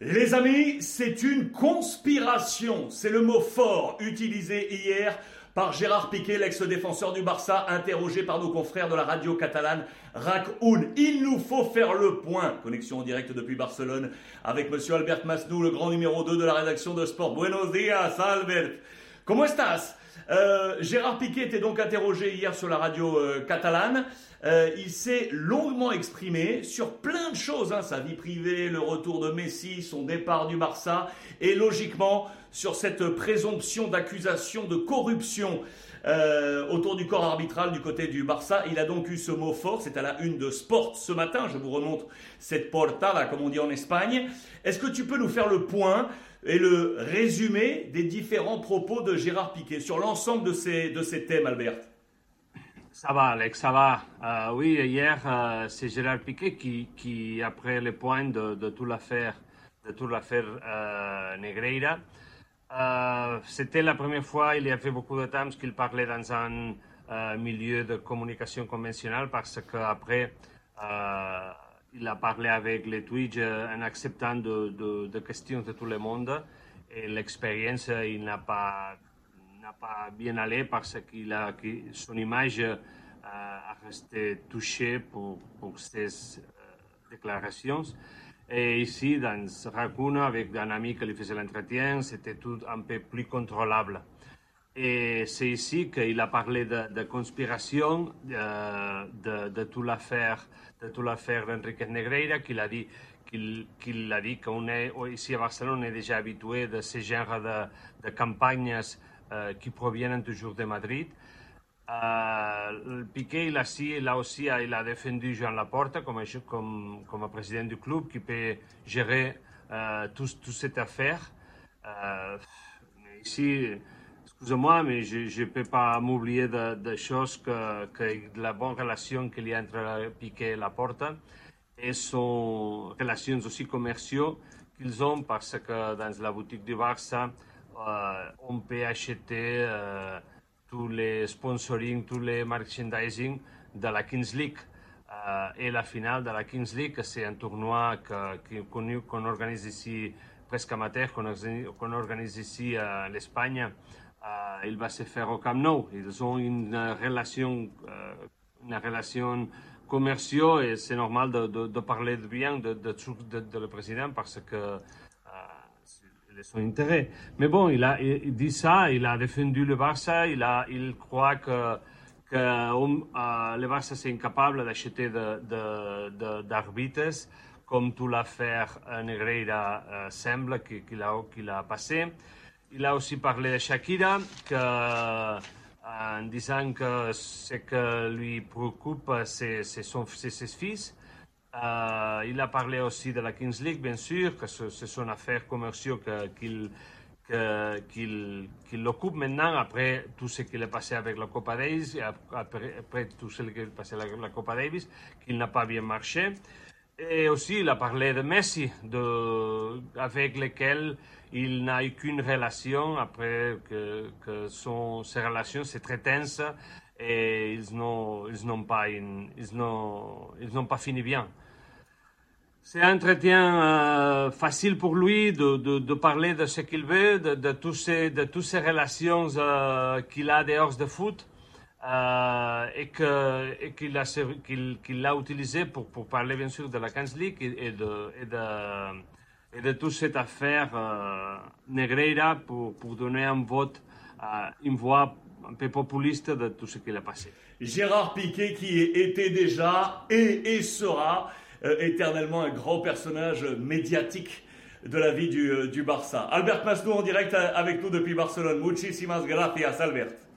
Les amis, c'est une conspiration. C'est le mot fort utilisé hier par Gérard Piquet, l'ex-défenseur du Barça, interrogé par nos confrères de la radio catalane RAC Il nous faut faire le point. Connexion en direct depuis Barcelone avec monsieur Albert Masnou, le grand numéro 2 de la rédaction de sport. Buenos días, Albert. Comment estás? Euh, Gérard Piquet était donc interrogé hier sur la radio euh, catalane. Euh, il s'est longuement exprimé sur plein de choses, hein, sa vie privée, le retour de Messi, son départ du Barça, et logiquement sur cette présomption d'accusation de corruption autour du corps arbitral du côté du Barça. Il a donc eu ce mot fort, c'est à la une de Sport ce matin, je vous remontre cette portada comme on dit en Espagne. Est-ce que tu peux nous faire le point et le résumé des différents propos de Gérard Piquet sur l'ensemble de ces, de ces thèmes, Albert? Ça va, Alex, ça va. Euh, oui, hier, euh, c'est Gérard Piquet qui, qui, après le point de, de toute l'affaire de toute l'affaire euh, Negreira, c'était la première fois, il y avait beaucoup de temps qu'il parlait dans un milieu de communication conventionnelle parce qu'après, il a parlé avec les Twitch en acceptant de, de, questions de tout le monde. Et l'expérience, il n'a pas, bien allé parce qu'il a, son image a resté touchée pour, pour ces déclarations. Et ici, dans Raccoon, avec un ami qui lui faisait l'entretien, c'était tout un peu plus contrôlable. Et c'est ici qu'il a parlé de, de conspiration, de, de, toute l'affaire de toute l'affaire d'Enrique Negreira, qu'il a dit qu'il qu a dit qu'on est ici à Barcelone, on est déjà habitué de ce genre de, de campagnes qui proviennent toujours de Madrid. Euh, Piqué, il a, a aussi il a défendu Jean Laporta comme, comme, comme président du club qui peut gérer euh, toute tout cette affaire. Euh, ici, excusez-moi, mais je ne peux pas m'oublier de, choses que, que, la bonne relation qu'il y a entre Piqué et Laporta et son relations aussi commerciales qu'ils ont parce que dans la boutique du Barça, on peut acheter euh, tous les sponsoring, tous les merchandising de la Kings League. Euh, et la finale de la Kings League, c'est un tournoi qu'on qu organise ici, presque amateur, qu'on organise ici à l'Espagne. Euh, il va se faire au Camp Nou. Ils ont une relation, euh, une relation commerciale et c'est normal de, parler de bien de, de, le président parce que c'est son intérêt. Mais bon, il, a, dit ça, il a défendu le Barça, il, a, il croit que, que euh, le Barça c'est incapable d'acheter d'arbitres comme toute l'affaire Negreira euh, semble qu'il a, qu'il a passé. Il a aussi parlé de Shakira, que, en disant que ce que lui préoccupe, c'est ses fils. Euh, il a parlé aussi de la Kings League, bien sûr, que c'est son affaire commerciale qu'il qu'il qu l'occupe maintenant après tout ce qui est passé avec la Copa Davis, après, tout ce qui est passé avec la Copa Davis, qu'il n'a pas bien marché. Et aussi, il a parlé de Messi, avec lequel il n'a eu qu'une relation après que, que son, ses relations c'est très tense et ils n'ont, pas, fini bien. C'est un entretien euh, facile pour lui de, parler de ce qu'il veut, de, toutes ces relations euh, qu'il a dehors de foot euh, et qu'il a, utilisé pour, parler bien sûr de la Kings League et, de, toute cette affaire Negreira pour, pour donner un vote, une voix un peu populiste de tout ce qui a passé. Gérard Piquet qui était déjà et, sera euh, éternellement un grand personnage médiatique de la vie du, du Barça. Albert Masnou en direct avec nous depuis Barcelone. Muchísimas gracias, Albert.